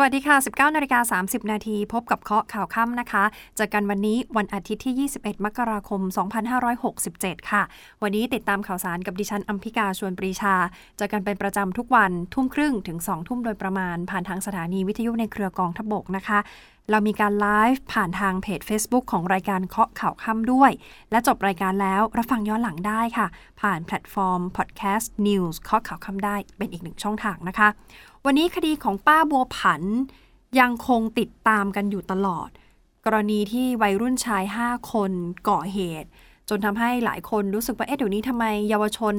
สวัสดีค่ะ 19นาฬิกา30 นาทีพบกับเคาะข่าวค่ำนะคะเจอกันวันนี้วันอาทิตย์ที่ 21 มกราคม 2567 ค่ะ วันนี้ติดตามข่าวสารกับดิฉันอัมพิกาชวนปรีชาเจอกันเป็นประจำทุกวันทุ่มครึ่งถึง 2 ทุ่มโดยประมาณ ผ่านทางสถานีวิทยุในเครือกองทบกนะคะเรามีการไลฟ์ผ่านทางเพจ Facebook ของรายการเคาะข่าวค่ำด้วย และจบรายการแล้วรับฟังย้อนหลังได้ค่ะ ผ่านแพลตฟอร์ม Podcast News เคาะข่าวค่ำได้เป็นอีกหนึ่งช่องทางนะคะ วันนี้คดีของป้าบัวผัน ยังคงติดตามกันอยู่ตลอด กรณีที่วัยรุ่นชาย 5 คนก่อเหตุ จนทำให้หลายคนรู้สึกว่าเอ๊ะเดี๋ยวนี้ทำไมเยาวชน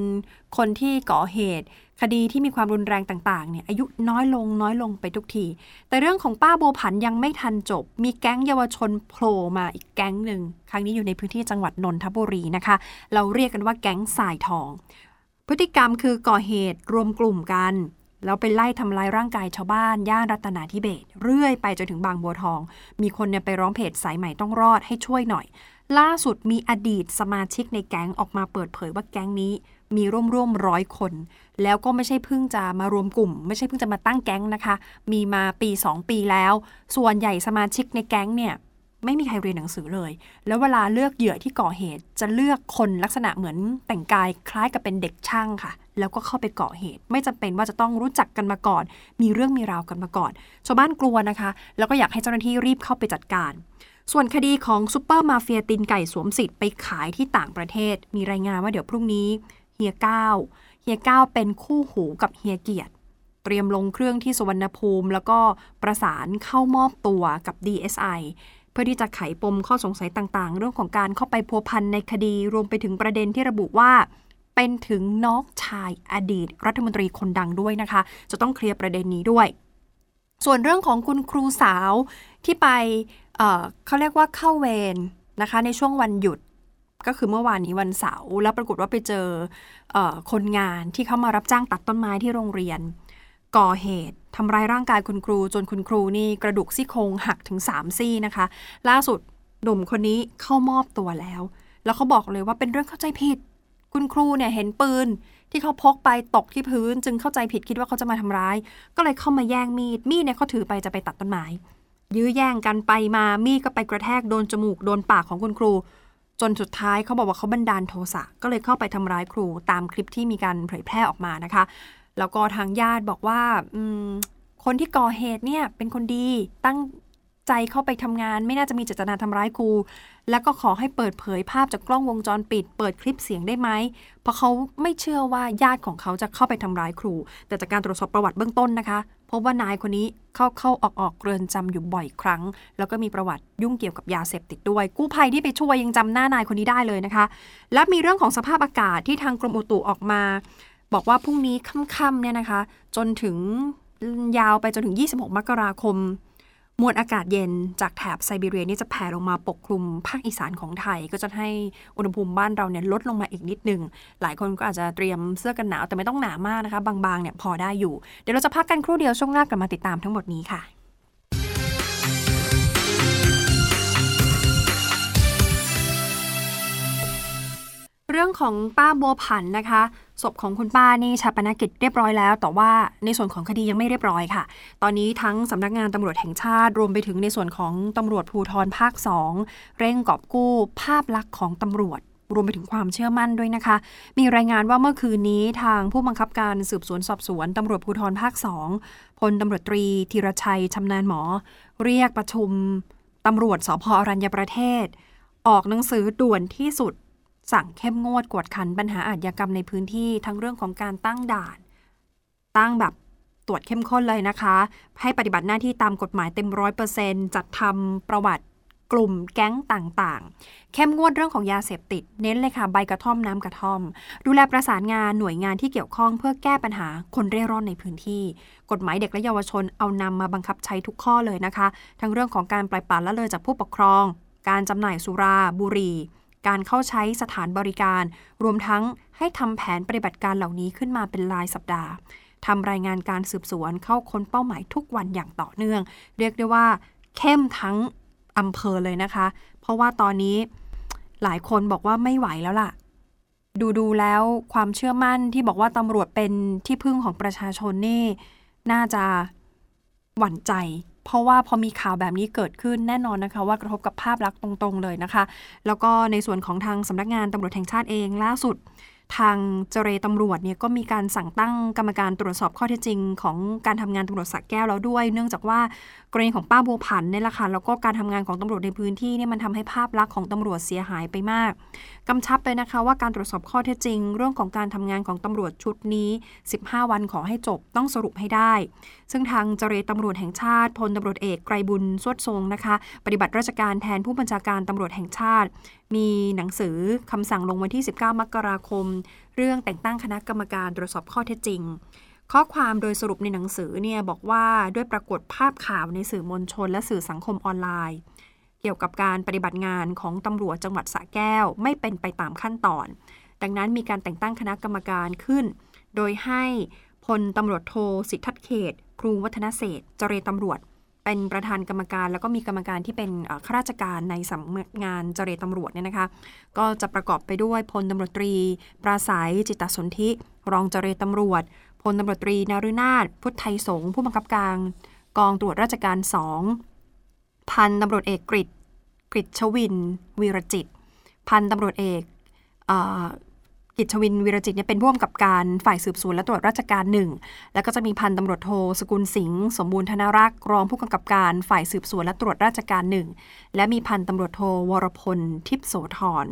คนที่ก่อเหตุ คดีที่มีความรุนแรงต่างๆเนี่ยอายุน้อยลงน้อยลงไปทุกที แต่เรื่องของป้าบัวผันยังไม่ทันจบ มีแก๊งเยาวชนโผล่มาอีกแก๊งหนึ่งครั้งนี้อยู่ในพื้นที่จังหวัดนนทบุรีนะคะ เราเรียกกันว่าแก๊งสายทอง พฤติกรรมคือก่อเหตุรวมกลุ่มกัน แล้วไปไล่ทำลายร่างกายชาวบ้าน ย่านรัตนาธิเบศเรื่อยไปจนถึงบางบัวทอง มีคนเนี่ยไปร้องเพจสายใหม่ต้องรอดให้ช่วยหน่อย ล่าสุดมีอดีตสมาชิกในแก๊งออกมาเปิดเผยว่าแก๊งนี้มีร่วมร่วมร้อยคน แล้วก็ไม่ใช่เพิ่งจะมารวมกลุ่ม ไม่ใช่เพิ่งจะมาตั้งแก๊งนะคะ มีมาปี 2 ปีแล้ว ส่วนใหญ่สมาชิกในแก๊งเนี่ย ไม่มีใครเรียนหนังสือเลย แล้วเวลาเลือกเหยื่อที่ก่อเหตุ จะเลือกคนลักษณะเหมือนแต่งกายคล้ายกับเป็นเด็กช่างค่ะ แล้วก็เข้าไปก่อเหตุ ไม่จำเป็นว่าจะต้องรู้จักกันมาก่อน มีเรื่องมีราวกันมาก่อน ชาวบ้านกลัวนะคะ แล้วก็อยากให้เจ้าหน้าที่รีบเข้าไปจัดการ ส่วนคดีของซูเปอร์มาเฟียตินไก่สวมสิทธิ์ไปขายที่ต่างประเทศ มีรายงานว่าเดี๋ยวพรุ่งนี้เฮียเก้าเฮียเก้าเป็นคู่หูกับเฮียเกียรติเตรียมลงเครื่องที่สุวรรณภูมิ แล้วก็ประสานเข้ามอบตัวกับ DSI พื่อที่จะไขปมข้อสงสัยต่างๆ เรื่องของการเข้าไปพัวพันในคดีรวมไปถึงประเด็นที่ระบุว่าเป็นถึงน้องชายอดีต รัฐมนตรีคนดังด้วยนะคะ จะต้องเคลียร์ประเด็นนี้ด้วย ส่วนเรื่องของคุณครูสาวที่ไปเเขาเรียกว่าเข้าเวรนะคะ ในช่วงวันหยุดก็คือเมื่อวานนี้วันเสาร์แล้วปรากฏว่าไปเจอออคนงานที่เขามารับจ้างตัดต้นไม้ที่โรงเรียน ก่อเหตุทำร้ายร่างกายคุณครู จนคุณครูนี่กระดูกซี่โครงหักถึง 3 ซี่นะคะ ล่าสุดหนุ่มคนนี้เข้ามอบตัวแล้ว แล้วเขาบอกเลยว่าเป็นเรื่องเข้าใจผิด คุณครูเนี่ยเห็นปืนที่เขาพกไปตกที่พื้น จึงเข้าใจผิดคิดว่าเขาจะมาทำร้าย ก็เลยเข้ามาแย่งมีด มีดเนี่ยเขาถือไปจะไปตัดต้นไม้ยื้อแย่งกันไปมามีดก็ไปกระแทกโดนจมูกโดนปากของคุณครู จนสุดท้ายเขาบอกว่าเขาบันดาลโทสะก็เลยเข้าไปทำร้ายครูตามคลิปที่มีการเผยแพร่ออกมานะคะ แล้วก็ทางญาติบอกว่าคนที่ก่อเหตุเนี่ยเป็นคนดีตั้งใจเข้าไปทำงาน ไม่น่าจะมีเจตนาทำร้ายครูแล้วก็ขอให้เปิดเผยภาพจากกล้องวงจรปิด เปิดคลิปเสียงได้ไหม เพราะเขาไม่เชื่อว่าญาติของเขาจะเข้าไปทำร้ายครู แต่จากการตรวจสอบประวัติเบื้องต้นนะคะพบว่านายคนนี้เข้าเข้าออกออกเรือนจำอยู่บ่อยครั้ง แล้วก็มีประวัติยุ่งเกี่ยวกับยาเสพติดด้วย กู้ภัยที่ไปช่วยยังจำหน้านายคนนี้ได้เลยนะคะ และมีเรื่องของสภาพอากาศที่ทางกรมอุตุออกมา บอกว่าพรุ่งนี้ค่ำๆเนี่ยนะคะ จนถึงยาวไปจนถึง 26 มกราคม มวลอากาศเย็นจากแถบไซบีเรียนี่จะแผ่ลงมาปกคลุมภาคอีสานของไทย ก็จะให้อุณหภูมิบ้านเราเนี่ยลดลงมาอีกนิดหนึ่ง หลายคนก็อาจจะเตรียมเสื้อกันหนาว แต่ไม่ต้องหนามากนะคะ บางๆเนี่ยพอได้อยู่ เดี๋ยวเราจะพักกันครู่เดียวช่วงหน้ากลับมาติดตามทั้งหมดนี้ค่ะเรื่องของป้าบัวผันนะคะ ศพของคุณป้านี่ชาปนกิจเรียบร้อยแล้ว แต่ว่าในส่วนของคดียังไม่เรียบร้อยค่ะ ตอนนี้ทั้งสำนักงานตำรวจแห่งชาติรวมไปถึงในส่วนของตำรวจภูธรภาค 2 เร่งกอบกู้ภาพลักษณ์ของตำรวจรวมไปถึงความเชื่อมั่นด้วยนะคะ มีรายงานว่าเมื่อคืนนี้ทางผู้บังคับการสืบสวนสอบสวนตำรวจภูธรภาค 2 พลตำรวจตรีธีรชัยชำนาญหมอ เรียกประชุมตำรวจสพอรัญญประเทศ ออกหนังสือด่วนที่สุด สั่งเข้มงวดกวดขันปัญหาอาชญากรรมในพื้นที่ทั้งเรื่องของการตั้งด่าน ตั้งแบบตรวจเข้มข้นเลยนะคะ ให้ปฏิบัติหน้าที่ตามกฎหมายเต็มร้อยเปอร์เซ็นจัดทำประวัติกลุ่มแก๊งต่างๆ เข้มงวดเรื่องของยาเสพติด เน้นเลยค่ะ ใบกระท่อมน้ำกระท่อม ดูแลประสานงานหน่วยงานที่เกี่ยวข้องเพื่อแก้ปัญหาคนเร่ร่อนในพื้นที่ กฎหมายเด็กและเยาวชนเอานำมาบังคับใช้ทุกข้อเลยนะคะ ทั้งเรื่องของการปล่อยปละละเลยจากผู้ปกครอง การจำหน่ายสุราบุหรี่ การเข้าใช้สถานบริการ รวมทั้งให้ทำแผนปฏิบัติการเหล่านี้ขึ้นมาเป็นรายสัปดาห์ทำรายงานการสืบสวนเข้าค้นเป้าหมายทุกวันอย่างต่อเนื่อง เรียกได้ว่า เข้มทั้งอำเภอเลยนะคะ เพราะว่าตอนนี้หลายคนบอกว่าไม่ไหวแล้วล่ะ ดูดูแล้วความเชื่อมั่นที่บอกว่าตำรวจเป็นที่พึ่งของประชาชนนี่ น่าจะหวั่นใจ เพราะว่าพอมีข่าวแบบนี้เกิดขึ้นแน่นอนนะคะ ว่ากระทบกับภาพลักษณ์ตรงๆเลยนะคะ แล้วก็ในส่วนของทางสำนักงานตำรวจแห่งชาติเองล่าสุด ทางเจรตำรวจเนี่ยก็มีการสั่งตั้งกรรมการตรวจสอบข้อเท็จจริง ของการทำงานตำรวจสักแก้วแล้วด้วย เนื่องจากว่ากรณีของป้าบัวผันเนี่ยแหละค่ะแล้วก็การทำงานของตำรวจในพื้นที่เนี่ยมันทำให้ภาพลักษณ์ของตำรวจเสียหายไปมาก กำชับเลยนะคะว่าการตรวจสอบข้อเท็จจริง เรื่องของการทำงานของตำรวจชุดนี้ 15 วันขอให้จบต้องสรุปให้ได้ ซึ่งทางเจรตำรวจแห่งชาติพลตำรวจเอกไกรบุญสวดทรงนะคะ ปฏิบัติราชการแทนผู้บัญชาการตำรวจแห่งชาติ มีหนังสือคำสั่งลงวันที่ 19 มกราคม เรื่องแต่งตั้งคณะกรรมการตรวจสอบข้อเท็จจริงข้อความโดยสรุปในหนังสือเนี่ยบอกว่าด้วยปรากฏภาพข่าวในสื่อมวลชนและสื่อสังคมออนไลน์ เกี่ยวกับการปฏิบัติงานของตำรวจจังหวัดสระแก้วไม่เป็นไปตามขั้นตอน ดังนั้นมีการแต่งตั้งคณะกรรมการขึ้น โดยให้พลตำรวจโทสิทธัตเขต ครูวัฒนเศษเจรตำรวจ เป็นประธานกรรมการ แล้วก็มีกรรมการที่เป็นข้าราชการในสำนักงานเจรตำรวจเนี่ยนะคะ ก็จะประกอบไปด้วยพลตำรวจตรี ปราศัยจิตตสนธิรองเจรตำรวจพลตำรวจตรีนารุนาถพุทธไทยสงผู้บังคับการกองตรวจราชการสอง พันตำรวจเอกกฤษกฤษชวินวีรจิต พันตำรวจเอก กิจวินวีรจิตเนี่ยเป็นผู้กำกับการฝ่ายสืบสวนและตรวจราชการหนึ่งแล้วก็จะมีพันตำรวจโทสกุลสิงห์สมบูรณ์ธนรักษ์รองผู้กำกับการฝ่ายสืบสวนและตรวจราชการหนึ่งและมีพันตำรวจโทวรพลทิพโสธร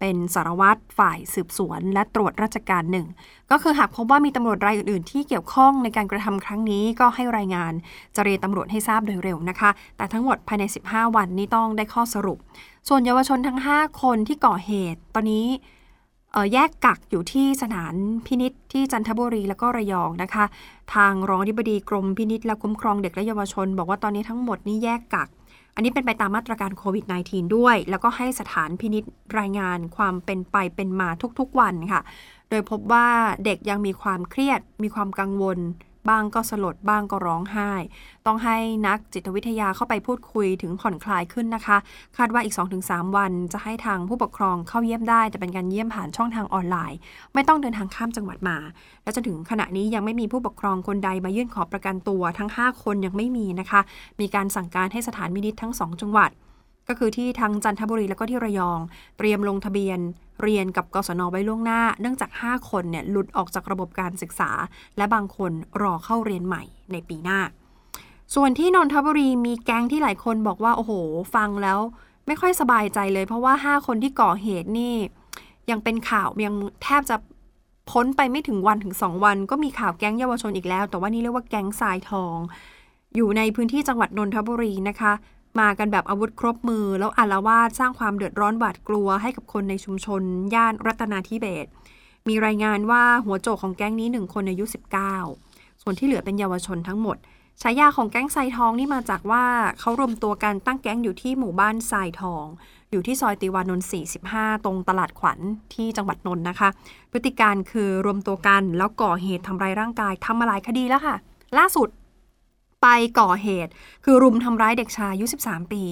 เป็นสารวัตรฝ่ายสืบสวน และตรวจราชการหนึ่งก็คือหากพบว่ามีตำรวจรายอื่นๆ ที่เกี่ยวข้องในการกระทำครั้งนี้ก็ให้รายงานเจรตำรวจให้ทราบโดยเร็วนะคะ แต่ทั้งหมดภายใน 15 วันนี้ต้องได้ข้อสรุป ส่วนเยาวชนทั้ง 5 คนที่ก่อเหตุ ตอนนี้ แยกกักอยู่ที่สถานพินิษที่จันทบุรีแล้วก็ระยองนะคะ ทางรองอธิบดีกรมพินิษและคุ้มครองเด็กและเยาวชน บอกว่าตอนนี้ทั้งหมดนี้แยกกัก อันนี้เป็นไปตามมาตรการโควิด -19 ด้วย แล้วก็ให้สถานพินิษรายงานความเป็นไปเป็นมาทุกๆวันค่ะ โดยพบว่าเด็กยังมีความเครียด มีความกังวล บ้างก็สลดบ้างก็ร้องไห้ ต้องให้นักจิตวิทยาเข้าไปพูดคุยถึงผ่อนคลายขึ้นนะคะ คาดว่าอีก 2-3 วันจะให้ทางผู้ปกครองเข้าเยี่ยมได้ แต่เป็นการเยี่ยมผ่านช่องทางออนไลน์ ไม่ต้องเดินทางข้ามจังหวัดมา และจนถึงขณะนี้ยังไม่มีผู้ปกครองคนใดมายื่นขอประกันตัวทั้ง 5 คนยังไม่มีนะคะ มีการสั่งการให้สถานมินิททั้ง 2 จังหวัด ก็คือที่ทางจันทบุรีแล้วก็ที่ระยอง เตรียมลงทะเบียนเรียนกับกศนไว้ล่วงหน้า เนื่องจาก 5 คนเนี่ยหลุดออกจากระบบการศึกษา และบางคนรอเข้าเรียนใหม่ในปีหน้า ส่วนที่นนทบุรีมีแก๊งที่หลายคนบอกว่า โอ้โห ฟังแล้วไม่ค่อยสบายใจเลย เพราะว่า 5 คนที่ก่อเหตุนี่ ยังเป็นข่าวยังแทบจะพ้นไปไม่ถึงวันถึง 2 วัน ก็มีข่าวแก๊งเยาวชนอีกแล้ว แต่ว่านี่เรียกว่าแก๊งทรายทอง อยู่ในพื้นที่จังหวัดนนทบุรีนะคะ มากันแบบอาวุธครบมือ แล้วอารวาสสร้างความเดือดร้อนหวาดกลัวให้กับคนในชุมชน ย่านรัตนาธิเบศมีรายงานว่าหัวโจกของแก๊งนี้หนึ่งคนอายุ 19 ส่วนที่เหลือเป็นเยาวชนทั้งหมดฉายาของแก๊งไซทองนี่มาจากว่าเขารวมตัวกันตั้งแก๊งอยู่ที่หมู่บ้านไซทอง อยู่ที่ซอยติวานนท์45 ตรงตลาดขวัญที่จังหวัดนนท์นะคะ พฤติการคือรวมตัวกันแล้วก่อเหตุทำร้ายร่างกายทำมาหลายคดีแล้วค่ะ ล่าสุด ไปก่อเหตุ คือรุมทำร้ายเด็กชายอายุ 13 ปี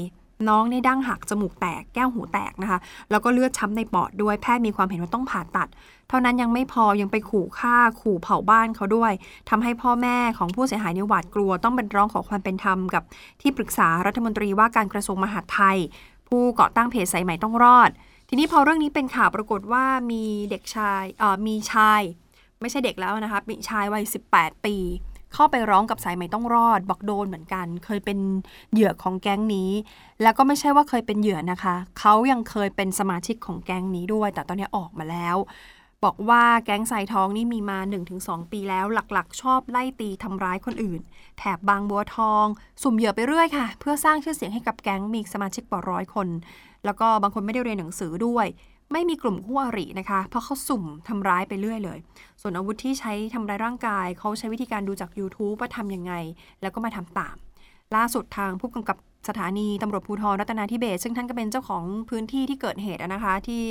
น้องในดั้งหักจมูกแตกแก้วหูแตกนะคะ แล้วก็เลือดช้ำในปอดด้วยแพทย์มีความเห็นว่าต้องผ่าตัด เท่านั้นยังไม่พอยังไปขู่ฆ่าขู่เผาบ้านเขาด้วยทำให้พ่อแม่ของผู้เสียหายนี่ยหวาดกลัว ต้องเป็นร้องขอความเป็นธรรมกับที่ปรึกษารัฐมนตรีว่าการกระทรวงมหาดไทย ผู้ก่อตั้งเพจสายใหม่ต้องรอด ทีนี้พอเรื่องนี้เป็นข่าวปรากฏว่ามีเด็กชายเอ่อมีชาย ไม่ใช่เด็กแล้วนะคะมีชายวัย18 ปี เข้าไปร้องกับสายไหมต้องรอด บอกโดนเหมือนกัน เคยเป็นเหยื่อของแก๊งนี้ แล้วก็ไม่ใช่ว่าเคยเป็นเหยื่อนะคะ เขายังเคยเป็นสมาชิกของแก๊งนี้ด้วย แต่ตอนนี้ออกมาแล้ว บอกว่าแก๊งสายทองนี่มีมา 1-2 ปีแล้วหลักๆ ชอบไล่ตีทำร้ายคนอื่น แถบบางบัวทอง สุ่มเหยื่อไปเรื่อยค่ะ เพื่อสร้างชื่อเสียงให้กับแก๊งมีสมาชิกกว่าร้อยคน แล้วก็บางคนไม่ได้เรียนหนังสือด้วย ไม่มีกลุ่มคู่อรินะคะ เพราะเขาสุ่มทำร้ายไปเรื่อยเลย ส่วนอาวุธที่ใช้ทำร้ายร่างกาย เขาใช้วิธีการดูจาก YouTube ว่าทำยังไง แล้วก็มาทำตาม ล่าสุดทางผู้กำกับสถานีตำรวจภูธรรัตนาธิเบศซึ่งท่านก็เป็นเจ้าของพื้นที่ที่เกิดเหตุนะคะ ที่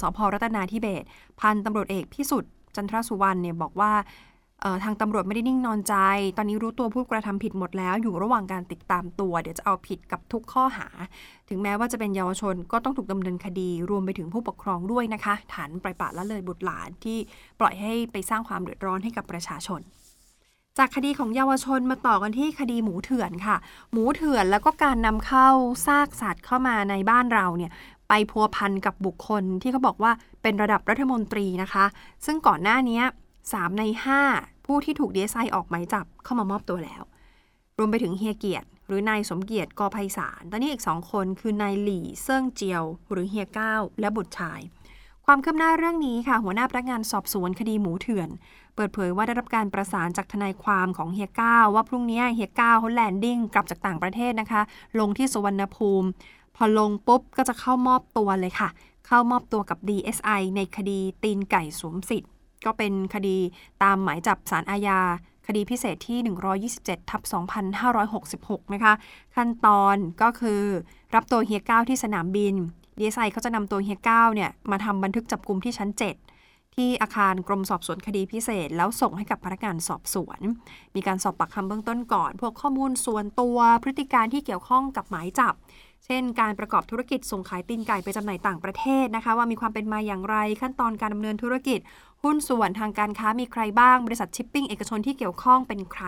สพรัตนาธิเบศพันตำรวจเอกพิสุทธิ์จันทรสุวรรณเนี่ยบอกว่า ทางตำรวจไม่ได้นิ่งนอนใจ ตอนนี้รู้ตัวผู้กระทำผิดหมดแล้ว อยู่ระหว่างการติดตามตัว เดี๋ยวจะเอาผิดกับทุกข้อหา ถึงแม้ว่าจะเป็นเยาวชนก็ต้องถูกดำเนินคดี รวมไปถึงผู้ปกครองด้วยนะคะ ฐานปล่อยปละละเลยบุตรหลานที่ปล่อยให้ไปสร้างความเดือดร้อนให้กับประชาชน จากคดีของเยาวชนมาต่อกันที่คดีหมูเถื่อนค่ะ หมูเถื่อนแล้วก็การนำเข้าซากสัตว์เข้ามาในบ้านเราเนี่ยไปพัวพันกับบุคคลที่เขาบอกว่าเป็นระดับรัฐมนตรีนะคะ ซึ่งก่อนหน้านี้ 3 ใน 5 ผู้ที่ถูกดีเอสไอออกหมายจับเข้ามามอบตัวแล้ว รวมไปถึงเฮียเกียรติหรือนายสมเกียรติกอไพศาลตอนนี้อีกสองคนคือนายหลี่เซิ่งเจียว หรือเฮียเก้าและบุตรชาย ความคืบหน้าเรื่องนี้ค่ะ หัวหน้าพนักงานสอบสวนคดีหมูเถื่อน เปิดเผยว่าได้รับการประสานจากทนายความของเฮียเก้าว่าพรุ่งนี้เฮียเก้าเขา landing กลับจากต่างประเทศนะคะ ลงที่สุวรรณภูมิ พอลงปุ๊บก็จะเข้ามอบตัวเลยค่ะ เข้ามอบตัวกับ DSI ในคดีตีนไก่สวมสิทธิ์ ก็เป็นคดีตามหมายจับสารอาญา คดีพิเศษที่ 127 ทับ 2566 นะคะ ขั้นตอนก็คือรับตัวเฮียก้าที่สนามบินดีไซเขาจะนำตัวเฮียก้าเนี่ยมาทำบันทึกจับกลุ่มที่ชั้น 7ที่อาคารกรมสอบสวนคดีพิเศษ แล้วส่งให้กับพนักงานสอบสวน มีการสอบปากคำเบื้องต้นก่อน พวกข้อมูลส่วนตัวพฤติการที่เกี่ยวข้องกับหมายจับ เช่น การประกอบธุรกิจส่งขายตีนไก่ไปจำหน่ายต่างประเทศนะคะ ว่ามีความเป็นมาอย่างไรขั้นตอนการดำเนินธุรกิจ หุ้นส่วนทางการค้ามีใครบ้าง บริษัทชิปปิ้งเอกชนที่เกี่ยวข้องเป็นใคร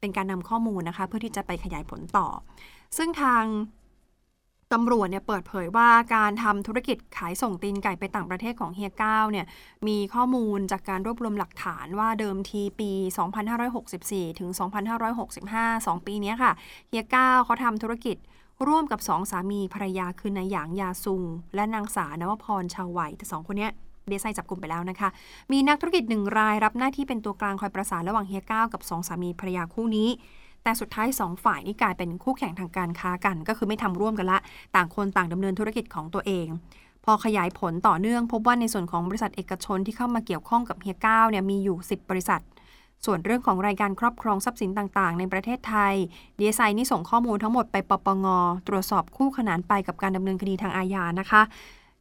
เป็นการนำข้อมูลนะคะ เพื่อที่จะไปขยายผลต่อ ซึ่งทางตำรวจเนี่ยเปิดเผยว่าการทำธุรกิจขายส่งตีนไก่ไปต่างประเทศของเฮียก้าเนี่ยมีข้อมูลจากการรวบรวมหลักฐานว่าเดิมทีปี 2564 ถึง 2565 2 ปีนี้ค่ะเฮียก้าเขาทำธุรกิจ ร่วมกับสองสามีภรรยาคือนายหยางยาซุง และนางสาวนวพรชาวไหวแต่สองคนนี้เดซไซจับกลุ่มไปแล้วนะคะ มีนักธุรกิจหนึ่งรายรับหน้าที่เป็นตัวกลางคอยประสานระหว่างเฮียก้าวกับสองสามีภรรยาคู่นี้ แต่สุดท้ายสองฝ่ายนี่กลายเป็นคู่แข่งทางการค้ากัน ก็คือไม่ทำร่วมกันละ ต่างคนต่างดำเนินธุรกิจของตัวเอง พอขยายผลต่อเนื่อง พบว่าในส่วนของบริษัทเอกชนที่เข้ามาเกี่ยวข้องกับเฮียก้าวเนี่ยมีอยู่ 10 บริษัท ส่วนเรื่องของรายการครอบครองทรัพย์สินต่างๆ ในประเทศไทยดีไซนี่ส่งข้อมูลทั้งหมดไปปปง ตรวจสอบคู่ขนานไปกับการดำเนินคดีทางอาญานะคะ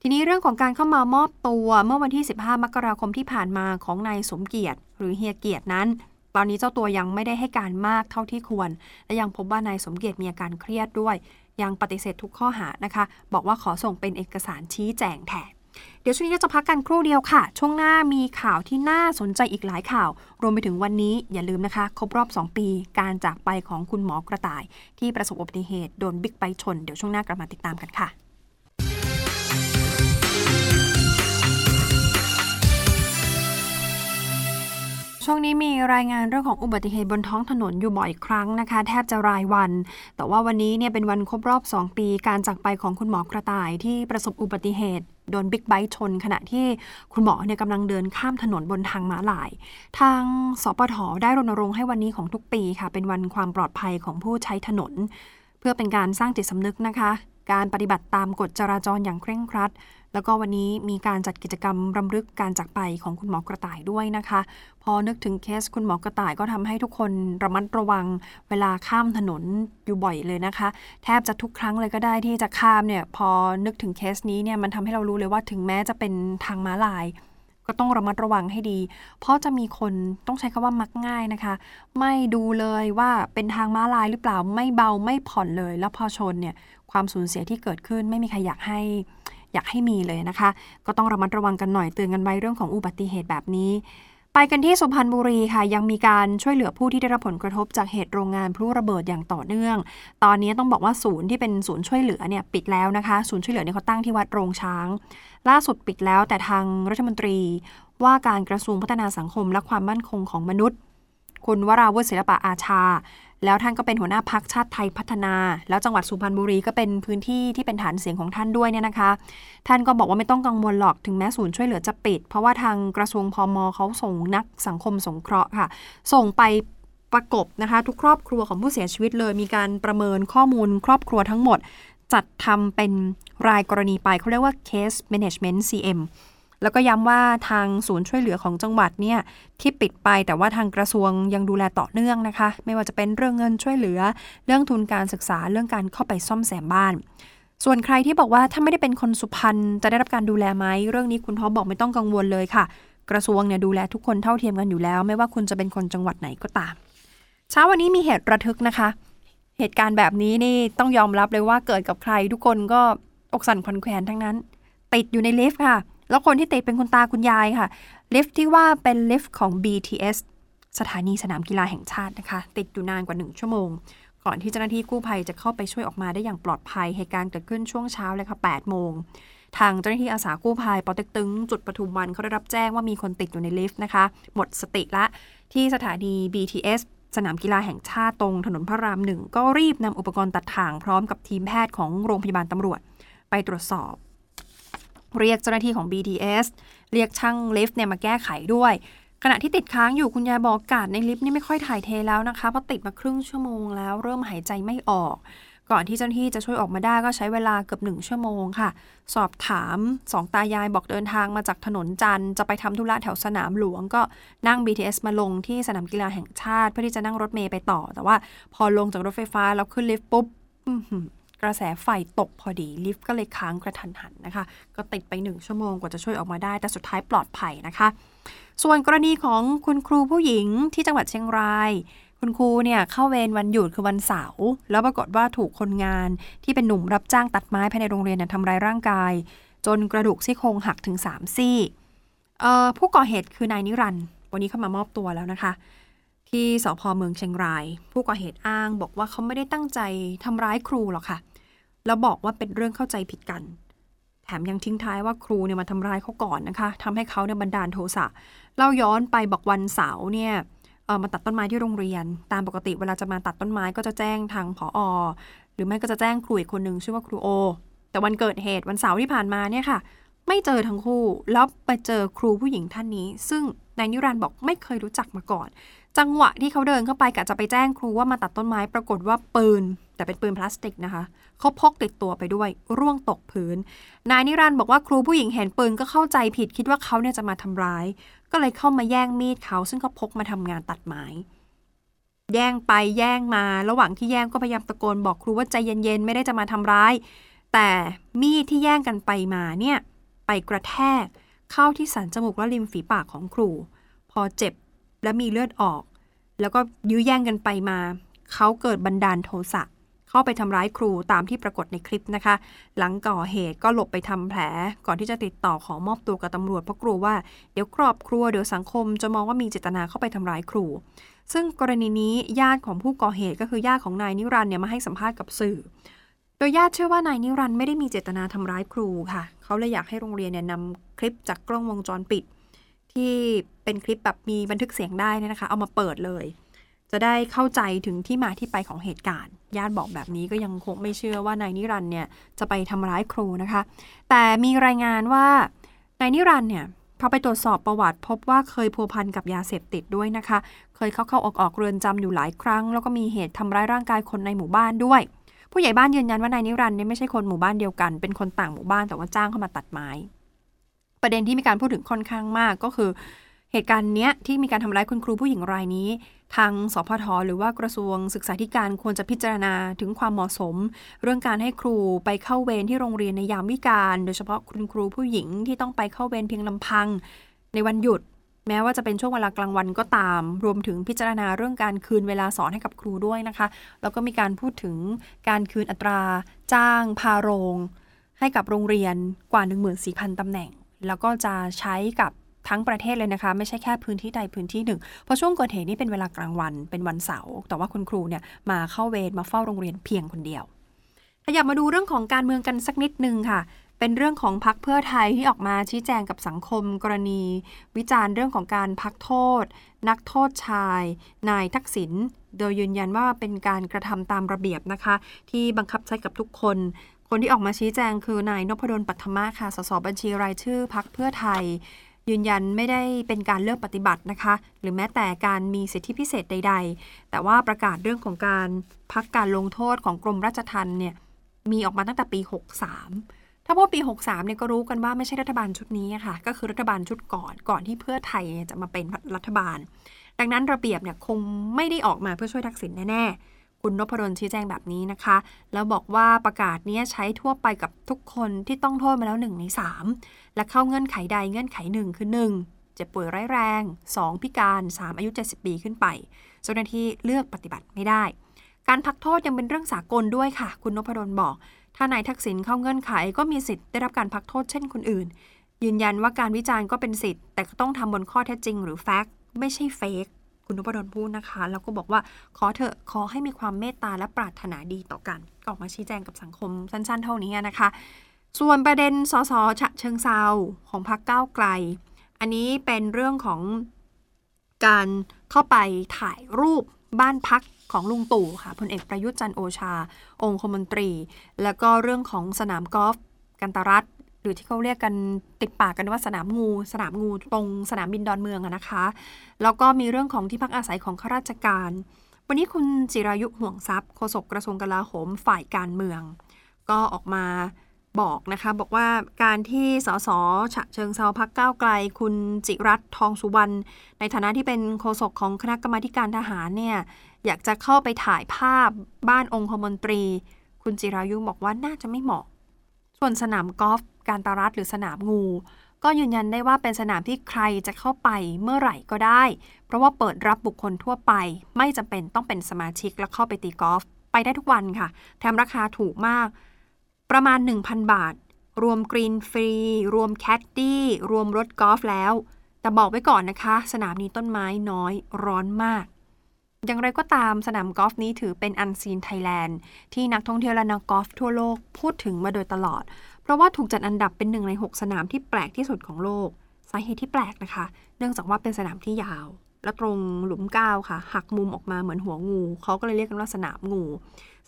ทีนี้เรื่องของการเข้ามามอบตัวเมื่อวันที่ 15 มกราคมที่ผ่านมาของนายสมเกียรติ หรือเฮียเกียรตินั้น ตอนนี้เจ้าตัวยังไม่ได้ให้การมากเท่าที่ควร และยังพบว่านายสมเกียรติมีอาการเครียดด้วย ยังปฏิเสธทุกข้อหานะคะ บอกว่าขอส่งเป็นเอกสารชี้แจงแทน เดี๋ยวช่วงนี้จะพักกันครู่เดียวค่ะ ช่วงหน้ามีข่าวที่น่าสนใจอีกหลายข่าว รวมไปถึงวันนี้อย่าลืมนะคะ ครบรอบ 2 ปี การจากไปของคุณหมอกระต่าย ที่ประสบอุบัติเหตุโดนบิ๊กไบค์ชน เดี๋ยวช่วงหน้ากลับมาติดตามกันค่ะ ช่วงนี้มีรายงานเรื่องของอุบัติเหตุบนท้องถนนอยู่บ่อยครั้งนะคะ แทบจะรายวัน แต่ว่าวันนี้เนี่ยเป็นวันครบรอบ 2 ปี การจากไปของคุณหมอกระต่ายที่ประสบอุบัติเหตุ โดนบิ๊กไบค์ชน ขณะที่คุณหมอเนี่ยกำลังเดินข้ามถนนบนทางม้าลาย ทางสปทได้รณรงค์ให้วันนี้ของทุกปีค่ะ เป็นวันความปลอดภัยของผู้ใช้ถนน เพื่อเป็นการสร้างจิตสำนึกนะคะ การปฏิบัติตามกฎจราจรอย่างเคร่งครัด แล้วก็วันนี้มีการจัดกิจกรรมรำลึกการจากไปของคุณหมอกระต่ายด้วยนะคะ พอนึกถึงเคสคุณหมอกระต่ายก็ทำให้ทุกคนระมัดระวังเวลาข้ามถนนอยู่บ่อยเลยนะคะ แทบจะทุกครั้งเลยก็ได้ที่จะข้ามเนี่ยพอนึกถึงเคสนี้เนี่ยมันทำให้เรารู้เลยว่าถึงแม้จะเป็นทางม้าลาย ก็ต้องระมัดระวังให้ดี เพราะจะมีคนต้องใช้คำว่ามักง่ายนะคะ ไม่ดูเลยว่าเป็นทางม้าลายหรือเปล่าไม่เบาไม่ผ่อนเลย แล้วพอชนเนี่ยความสูญเสียที่เกิดขึ้นไม่มีใครอยากให้ อยากให้มีเลยนะคะ ก็ต้องระมัดระวังกันหน่อยเตือนกันไว้เรื่องของอุบัติเหตุแบบนี้ ไปกันที่สุพรรณบุรีค่ะ ยังมีการช่วยเหลือผู้ที่ได้รับผลกระทบจากเหตุโรงงานพลุระเบิดอย่างต่อเนื่อง ตอนนี้ต้องบอกว่าศูนย์ที่เป็นศูนย์ช่วยเหลือเนี่ยปิดแล้วนะคะ ศูนย์ช่วยเหลือเนี่ยเขาตั้งที่วัดโรงช้าง ล่าสุดปิดแล้วแต่ทางรัฐมนตรี ว่าการกระทรวงพัฒนาสังคมและความมั่นคงของมนุษย์ คุณวราวุฒิศิลปะอาชา แล้วท่านก็เป็นหัวหน้าพักชาติไทยพัฒนา แล้วจังหวัดสุพรรณบุรีก็เป็นพื้นที่ที่เป็นฐานเสียงของท่านด้วยเนี่ยนะคะ ท่านก็บอกว่าไม่ต้องกังวลหรอกถึงแม้ศูนย์ช่วยเหลือจะปิด เพราะว่าทางกระทรวงพมเขาส่งนักสังคมสงเคราะห์ค่ะ ส่งไปประกบนะคะ ทุกครอบครัวของผู้เสียชีวิตเลย มีการประเมินข้อมูลครอบครัวทั้งหมด จัดทำเป็นรายกรณีไปเขาเรียกว่า case management CM แล้วก็ย้ำว่าทางศูนย์ช่วยเหลือของจังหวัดเนี่ยที่ปิดไปแต่ว่าทางกระทรวงยังดูแลต่อเนื่องนะคะ ไม่ว่าจะเป็นเรื่องเงินช่วยเหลือ เรื่องทุนการศึกษาเรื่องการเข้าไปซ่อมแซมบ้าน ส่วนใครที่บอกว่าถ้าไม่ได้เป็นคนสุพรรณจะได้รับการดูแลไหมเรื่องนี้คุณท็อบอกไม่ต้องกังวลเลยค่ะ กระทรวงเนี่ยดูแลทุกคนเท่าเทียมกันอยู่แล้ว ไม่ว่าคุณจะเป็นคนจังหวัดไหนก็ตาม เช้าวันนี้มีเหตุระทึกนะคะ เหตุการณ์แบบนี้นี่ต้องยอมรับเลยว่าเกิดกับใครทุกคนก็อกสั่นขวัญแขวนทั้งนั้น ติดอยู่ในลิฟต์ค่ะ แล้วคนที่ติดเป็นคุณตาคุณยายค่ะ ลิฟต์ที่ว่าเป็นลิฟต์ของ BTS สถานีสนามกีฬาแห่งชาตินะคะ ติดอยู่นานกว่าหนึ่งชั่วโมง ก่อนที่เจ้าหน้าที่กู้ภัยจะเข้าไปช่วยออกมาได้อย่างปลอดภัยเหตุการณ์เกิดขึ้นช่วงเช้าเลยค่ะ8โมงทางเจ้าหน้าที่อาสากู้ภัยปอเต็กตึง จุดปทุมวันเขาได้รับแจ้งว่ามีคนติดอยู่ในลิฟต์นะคะ หมดสติละที่สถานี BTS สนามกีฬาแห่งชาติตรงถนนพระรามหนึ่งก็รีบนำอุปกรณ์ตัดถ่างพร้อมกับทีมแพทย์ของโรงพยาบาลตำรวจ ไปตรวจสอบ เรียกเจ้าหน้าที่ของ BTS เรียกช่างลิฟต์เนี่ยมาแก้ไขด้วย ขณะที่ติดค้างอยู่คุณยายบอกกาศในลิฟต์นี่ไม่ค่อยถ่ายเทแล้วนะคะเพราะติดมาครึ่งชั่วโมงแล้วเริ่มหายใจไม่ออก ก่อนที่เจ้าหน้าที่จะช่วยออกมาได้ก็ใช้เวลาเกือบหนึ่งชั่วโมงค่ะ สอบถามสองตายายบอกเดินทางมาจากถนนจันทร์จะไปทำธุระแถวสนามหลวงก็นั่ง BTS มาลงที่สนามกีฬาแห่งชาติ เพื่อที่จะนั่งรถเมย์ไปต่อ แต่ว่าพอลงจากรถไฟฟ้าแล้วขึ้นลิฟต์ปุ๊บ กระแสไฟตกพอดีลิฟต์ก็เลยค้างกระทันหันนะคะ ก็ติดไปหนึ่งชั่วโมงกว่าจะช่วยออกมาได้ แต่สุดท้ายปลอดภัยนะคะ ส่วนกรณีของคุณครูผู้หญิงที่จังหวัดเชียงราย คุณครูเนี่ยเข้าเวรวันหยุดคือวันเสาร์แล้วปรากฏว่าถูกคนงานที่เป็นหนุ่มรับจ้างตัดไม้ภายในโรงเรียนเนี่ยทำร้ายร่างกาย จนกระดูกซี่โครงหักถึง 3 ซี่ผู้ก่อเหตุคือนายนิรันด์วันนี้เข้ามามอบตัวแล้วนะคะที่สพเมืองเชียงราย ผู้ก่อเหตุอ้างบอกว่าเขาไม่ได้ตั้งใจทำร้ายครูหรอกค่ะ แล้วบอกว่าเป็นเรื่องเข้าใจผิดกัน แถมยังทิ้งท้ายว่าครูเนี่ยมาทำร้ายเขาก่อนนะคะทำให้เขาเนี่ยบันดาลโทสะเล่าย้อนไปบอกวันเสาร์เนี่ยมาตัดต้นไม้ที่โรงเรียน ตามปกติเวลาจะมาตัดต้นไม้ก็จะแจ้งทางผอหรือไม่ก็จะแจ้งครูอีกคนหนึ่งชื่อว่าครูโอ แต่วันเกิดเหตุวันเสาร์ที่ผ่านมาเนี่ยค่ะ ไม่เจอทั้งคู่แล้วไปเจอครูผู้หญิงท่านนี้ ซึ่งนายนิรันดร์บอกไม่เคยรู้จักมาก่อน จังหวะที่เขาเดินเข้าไปกะจะไปแจ้งครูว่ามาตัดต้นไม้ปรากฏว่าปืน แต่เป็นปืนพลาสติกนะคะ เขาพกติดตัวไปด้วย ร่วงตกพื้น นายนิรันด์บอกว่าครูผู้หญิงเห็นปืนก็เข้าใจผิดคิดว่าเขาเนี่ยจะมาทำร้าย ก็เลยเข้ามาแย่งมีดเขา ซึ่งเขาพกมาทำงานตัดไม้แย่งไปแย่งมา ระหว่างที่แย่งก็พยายามตะโกนบอกครูว่าใจเย็นๆไม่ได้จะมาทำร้าย แต่มีดที่แย่งกันไปมาเนี่ยไปกระแทกเข้าที่สันจมูกและริมฝีปากของครู พอเจ็บ และมีเลือดออก แล้วก็ยื้อแย่งกันไปมา เขาเกิดบันดาลโทสะเข้าไปทำร้ายครูตามที่ปรากฏในคลิปนะคะ หลังก่อเหตุก็หลบไปทำแผล ก่อนที่จะติดต่อขอมอบตัวกับตำรวจเพราะกลัวว่าเดี๋ยวครอบครัวเดี๋ยวสังคมจะมองว่ามีเจตนาเข้าไปทำร้ายครู ซึ่งกรณีนี้ญาติของผู้ก่อเหตุก็คือญาติของนายนิรันต์เนี่ยมาให้สัมภาษณ์กับสื่อโดยญาติเชื่อว่านายนิรันด์ไม่ได้มีเจตนาทำร้ายครูค่ะ เขาเลยอยากให้โรงเรียนเนี่ยนำคลิปจากกล้องวงจรปิด ที่เป็นคลิปแบบมีบันทึกเสียงได้นี่นะคะ เอามาเปิดเลย จะได้เข้าใจถึงที่มาที่ไปของเหตุการณ์ ญาติบอกแบบนี้ก็ยังคงไม่เชื่อว่านายนิรันต์เนี่ยจะไปทำร้ายครูนะคะ แต่มีรายงานว่านายนิรันต์เนี่ยพอไปตรวจสอบประวัติพบว่าเคยพัวพันกับยาเสพติดด้วยนะคะ เคยเข้าเข้าออกออกเรือนจำอยู่หลายครั้ง แล้วก็มีเหตุทำร้ายร่างกายคนในหมู่บ้านด้วย ผู้ใหญ่บ้านยืนยันว่านายนิรันดร์เนี่ยไม่ใช่คนหมู่บ้านเดียวกัน เป็นคนต่างหมู่บ้านแต่ว่าจ้างเข้ามาตัดไม้ ประเด็นที่มีการพูดถึงค่อนข้างมากก็คือ เหตุการณ์เนี้ยที่มีการทำร้ายคุณครูผู้หญิงรายนี้ ทางสพทหรือว่ากระทรวงศึกษาธิการควรจะพิจารณาถึงความเหมาะสม เรื่องการให้ครูไปเข้าเวรที่โรงเรียนในยามวิกาลโดยเฉพาะคุณครูผู้หญิงที่ต้องไปเข้าเวรเพียงลำพัง ในวันหยุด แม้ว่าจะเป็นช่วงเวลากลางวันก็ตาม รวมถึงพิจารณาเรื่องการคืนเวลาสอนให้กับครูด้วยนะคะ แล้วก็มีการพูดถึงการคืนอัตรา จ้างพาโรง ให้กับโรงเรียนกว่า 14,000ตำแหน่ง แล้วก็จะใช้กับทั้งประเทศเลยนะคะ ไม่ใช่แค่พื้นที่ใดพื้นที่หนึ่งเพราะช่วงเกิดเหตุนี่เป็นเวลากลางวันเป็นวันเสาร์แต่ว่าคุณครูเนี่ยมาเข้าเวรมาเฝ้าโรงเรียนเพียงคนเดียวขยับมาดูเรื่องของการเมืองกันสักนิดนึงค่ะ เป็นเรื่องของพักเพื่อไทยที่ออกมาชี้แจงกับสังคมกรณี วิจารณ์เรื่องของการพักโทษ นักโทษชาย นายทักษิณโดยยืนยันว่าเป็นการกระทำตามระเบียบนะคะ ที่บังคับใช้กับทุกคน คนที่ออกมาชี้แจงคือนายนพดลปัทมาค่ะ สสบัญชีรายชื่อพักเพื่อไทย ยืนยันไม่ได้เป็นการเลือกปฏิบัตินะคะ หรือแม้แต่การมีสิทธิพิเศษใด ๆ แต่ว่าประกาศเรื่องของการพักการลงโทษของกรมราชทัณฑ์เนี่ยมีออกมาตั้งแต่ปี 63 ถ้าพูดปี 63เนี่ยก็รู้กันว่าไม่ใช่รัฐบาลชุดนี้ค่ะ ก็คือรัฐบาลชุดก่อนก่อนที่เพื่อไทยเนี่ยจะมาเป็นรัฐบาล ดังนั้นระเบียบเนี่ยคงไม่ได้ออกมาเพื่อช่วยทักษิณแน่ๆ คุณนพดลชี้แจงแบบนี้นะคะ แล้วบอกว่าประกาศนี้ใช้ทั่วไปกับทุกคนที่ต้องโทษมาแล้ว 1 ใน 3 และเข้าเงื่อนไขใดเงื่อนไขหนึ่งคือ 1. เจ็บป่วยร้ายแรง 2 พิการ 3 อายุ 70 ปีขึ้นไป เจ้าหน้าที่เลือกปฏิบัติไม่ได้ การพักโทษยังเป็นเรื่องสากลด้วยค่ะ คุณนพดลบอก ถ้านายทักษิณเข้าเงื่อนไขก็มีสิทธิ์ได้รับการพักโทษเช่นคนอื่น ยืนยันว่าการวิจารณ์ก็เป็นสิทธิ์แต่ก็ต้องทำบนข้อเท็จจริง หรือแฟกต์ไม่ใช่เฟก คุณนพดลพูดนะคะ แล้วก็บอกว่าขอเถอะขอให้มีความเมตตาและปรารถนาดีต่อกัน ออกมาชี้แจงกับสังคมสั้นๆ เท่านี้นะคะ ส่วนประเด็นสสฉะเชิงเซาของพรรคก้าวไกล อันนี้เป็นเรื่องของการเข้าไปถ่ายรูปบ้านพักของลุงตู่ค่ะพลเอกประยุทธ์จันโอชา องคมนตรี แล้วก็เรื่องของสนามกอล์ฟกันตรัฐ หรือที่เขาเรียกกันติดปากกันว่าสนามงู สนามงูตรงสนามบินดอนเมืองนะคะ แล้วก็มีเรื่องของที่พักอาศัยของข้าราชการ วันนี้คุณจิรายุห่วงทรัพย์โฆษกกระทรวงกลาโหมฝ่ายการเมือง ก็ออกมาบอกนะคะ บอกว่าการที่สสฉะเชิงเซาพักก้าวไกล คุณจิรัตทองสุวรรณในฐานะที่เป็นโฆษกของคณะกรรมาการทหารเนี่ยอยากจะเข้าไปถ่ายภาพบ้านองคมนตรี คุณจิรายุบอกว่าน่าจะไม่เหมาะ ส่วนสนามกอล์ฟ การตารัดหรือสนามงู ก็ยืนยันได้ว่าเป็นสนามที่ใครจะเข้าไปเมื่อไหร่ก็ได้ เพราะว่าเปิดรับบุคคลทั่วไป ไม่จำเป็นต้องเป็นสมาชิกแล้วเข้าไปตีกอล์ฟไปได้ทุกวันค่ะ แถมราคาถูกมาก ประมาณ 1,000 บาท รวมกรีนฟรี รวมแคดดี้ รวมรถกอล์ฟแล้ว แต่บอกไว้ก่อนนะคะ สนามนี้ต้นไม้น้อยร้อนมาก อย่างไรก็ตามสนามกอล์ฟนี้ถือเป็นอันซีนไทยแลนด์ที่นักท่องเที่ยวและนักกอล์ฟทั่วโลกพูดถึงมาโดยตลอด ราะว่าถูกจัดอันดับเป็นหนึ่งใน 6 สนามที่แปลกที่สุดของโลก สาเหตุที่แปลกนะคะ เนื่องจากว่าเป็นสนามที่ยาว และตรงหลุมก้าวค่ะ หักมุมออกมาเหมือนหัวงู เขาก็เลยเรียกกันว่าสนามงู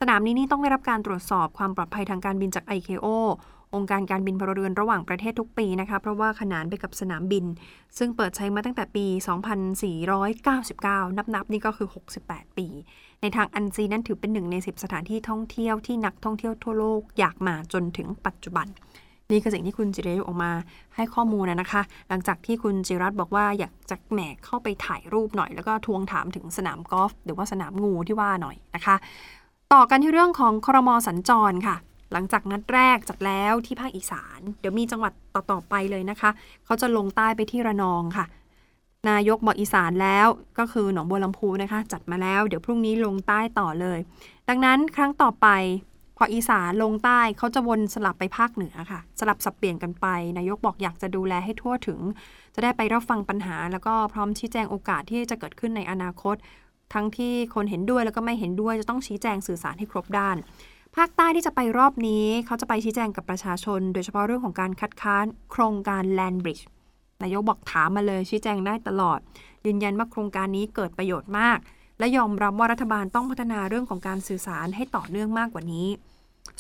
สนามนี้นี่ต้องได้รับการตรวจสอบความปลอดภัยทางการบินจาก ICAO องค์การการบินพลเรือนระหว่างประเทศทุกปีนะคะเพราะว่าขนานไปกับสนามบิน ซึ่งเปิดใช้มาตั้งแต่ปี 2499 นับๆนี่ก็คือ 68 ปี ในทางอันซีนั้นถือเป็นหนึ่งใน 10 สถานที่ท่องเที่ยวที่นักท่องเที่ยวทั่วโลกอยากมาจนถึงปัจจุบันนี่คือสิ่งที่คุณจิเรยุออกมาให้ข้อมูลนะคะ หลังจากที่คุณจิรัตบอกว่าอยากจะแหมเข้าไปถ่ายรูปหน่อย แล้วก็ทวงถามถึงสนามกอล์ฟหรือว่าสนามงูที่ว่าหน่อยนะคะ ต่อกันที่เรื่องของครมสัญจรค่ะ หลังจากนัดแรกจัดแล้วที่ภาคอีสาน เดี๋ยวมีจังหวัดต่อๆไปเลยนะคะ เขาจะลงใต้ไปที่ระนองค่ะ นายกบอกอีสานแล้วก็คือหนองบัวลำพูนะคะ จัดมาแล้ว เดี๋ยวพรุ่งนี้ลงใต้ต่อเลย ดังนั้นครั้งต่อไปพออีสานลงใต้เขาจะวนสลับไปภาคเหนือค่ะ สลับสับเปลี่ยนกันไป นายกบอกอยากจะดูแลให้ทั่วถึง จะได้ไปรับฟังปัญหา แล้วก็พร้อมชี้แจงโอกาสที่จะเกิดขึ้นในอนาคต ทั้งที่คนเห็นด้วยแล้วก็ไม่เห็นด้วยจะต้องชี้แจงสื่อสารให้ครบด้าน ภาคใต้ที่จะไปรอบนี้เขาจะไปชี้แจงกับประชาชน โดยเฉพาะเรื่องของการคัดค้านโครงการ Land Bridge นายกบอกถามมาเลยชี้แจงได้ตลอด ยืนยันว่าโครงการนี้เกิดประโยชน์มาก และยอมรับว่ารัฐบาลต้องพัฒนาเรื่องของการสื่อสารให้ต่อเนื่องมากกว่านี้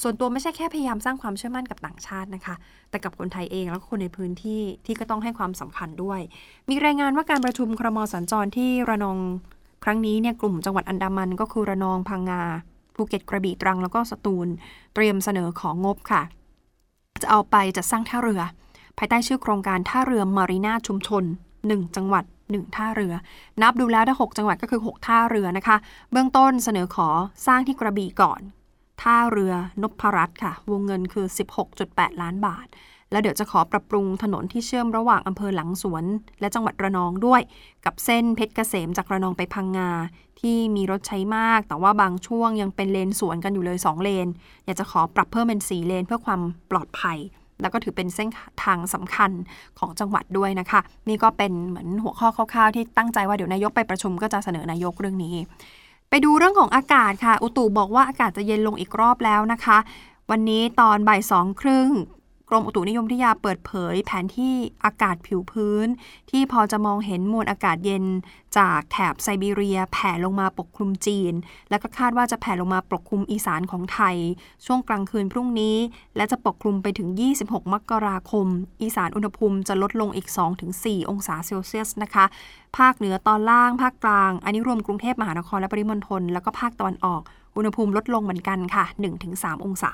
ส่วนตัวไม่ใช่แค่พยายามสร้างความเชื่อมั่นกับต่างชาตินะคะ แต่กับคนไทยเองแล้วก็คนในพื้นที่ที่ก็ต้องให้ความสำคัญด้วย มีรายงานว่าการประชุมครมสัญจรที่ระนองครั้งนี้เนี่ยกลุ่มจังหวัดอันดามันก็คือระนองพังงา เก็ตกระบี่ตรังแล้วก็สตูล เตรียมเสนอของงบค่ะ จะเอาไปจัดสร้างท่าเรือ ภายใต้ชื่อโครงการท่าเรือมารีนาชุมชน 1 จังหวัด 1 ท่าเรือ นับดูแล้วถ้า6จังหวัดก็คือ 6 ท่าเรือนะคะ เบื้องต้นเสนอขอสร้างที่กระบี่ก่อน ท่าเรือนพรัตน์ค่ะ วงเงินคือ 16.8 ล้านบาท แล้วเดี๋ยวจะขอปรับปรุงถนนที่เชื่อมระหว่างอำเภอหลังสวน และจังหวัดระนองด้วย กับเส้นเพชรเกษมจากระนองไปพังงา ที่มีรถใช้มาก แต่ว่าบางช่วงยังเป็นเลนสวนกันอยู่เลย 2 เลน อยากจะขอปรับเพิ่มเป็น 4 เลนเพื่อความปลอดภัย แล้วก็ถือเป็นเส้นทางสำคัญของจังหวัดด้วยนะคะ นี่ก็เป็นเหมือนหัวข้อคร่าวๆ ที่ตั้งใจว่าเดี๋ยวนายกไปประชุมก็จะเสนอนายกเรื่องนี้ ไปดูเรื่องของอากาศค่ะ อุตุบอกว่าอากาศจะเย็นลงอีกรอบแล้วนะคะวันนี้ตอนบ่ายสองครึ่ง รมอุตุนิยมวิทยาเปิดเผย แผนที่อากาศผิวพื้น ที่พอจะมองเห็นมวลอากาศเย็น จากแถบไซบีเรีย แผ่ลงมาปกคลุมจีน แล้วก็คาดว่าจะแผ่ลงมาปกคลุมอีสานของไทย ช่วงกลางคืนพรุ่งนี้ และจะปกคลุมไปถึง 26 มกราคม อีสานอุณหภูมิจะลดลงอีก 2-4 องศาเซลเซียสนะคะ ภาคเหนือตอนล่าง ภาคกลาง อันนี้รวมกรุงเทพมหานครและปริมณฑลแล้วก็ภาคตะวันออก อุณหภูมิลดลงเหมือนกันค่ะ 1-3 องศา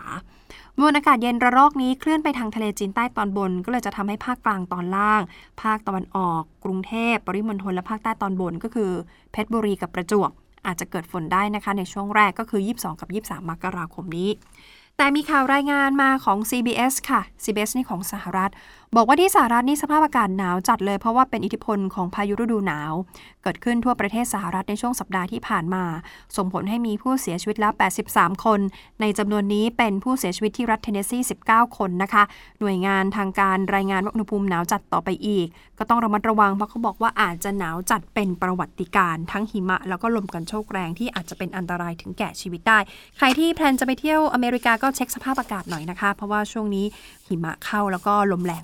มวลอากาศเย็นระลอกนี้เคลื่อนไปทางทะเลจีนใต้ตอนบน ก็เลยจะทำให้ภาคกลางตอนล่าง ภาคตะวันออก กรุงเทพปริมณฑลและภาคใต้ตอนบนก็คือเพชรบุรีกับประจวบอาจจะเกิดฝนได้นะคะ ในช่วงแรกก็คือ 22 กับ 23 มกราคมนี้ แต่มีข่าวรายงานมาของ CBS ค่ะ CBS นี่ของสหรัฐ บอกว่าที่สหรัฐนี่สภาพอากาศหนาวจัดเลยเพราะว่าเป็นอิทธิพลของพายุฤดูหนาว เกิดขึ้นทั่วประเทศสหรัฐในช่วงสัปดาห์ที่ผ่านมา ส่งผลให้มีผู้เสียชีวิตแล้ว 83 คน ในจำนวนนี้เป็นผู้เสียชีวิตที่รัฐเทนเนสซี19 คนนะคะ หน่วยงานทางการรายงานว่าอุณหภูมิหนาวจัดต่อไปอีก ก็ต้องระมัดระวังเพราะเขาบอกว่าอาจจะหนาวจัดเป็นประวัติการณ์ทั้งหิมะ แล้วก็ลมกันโชกแรงที่อาจจะเป็นอันตรายถึงแก่ชีวิตได้ ใครที่แพลนจะไปเที่ยวอเมริกาก็เช็คสภาพอากาศหน่อยนะคะ เพราะว่าช่วงนี้หิมะเข้าแล้วก็ลมแรง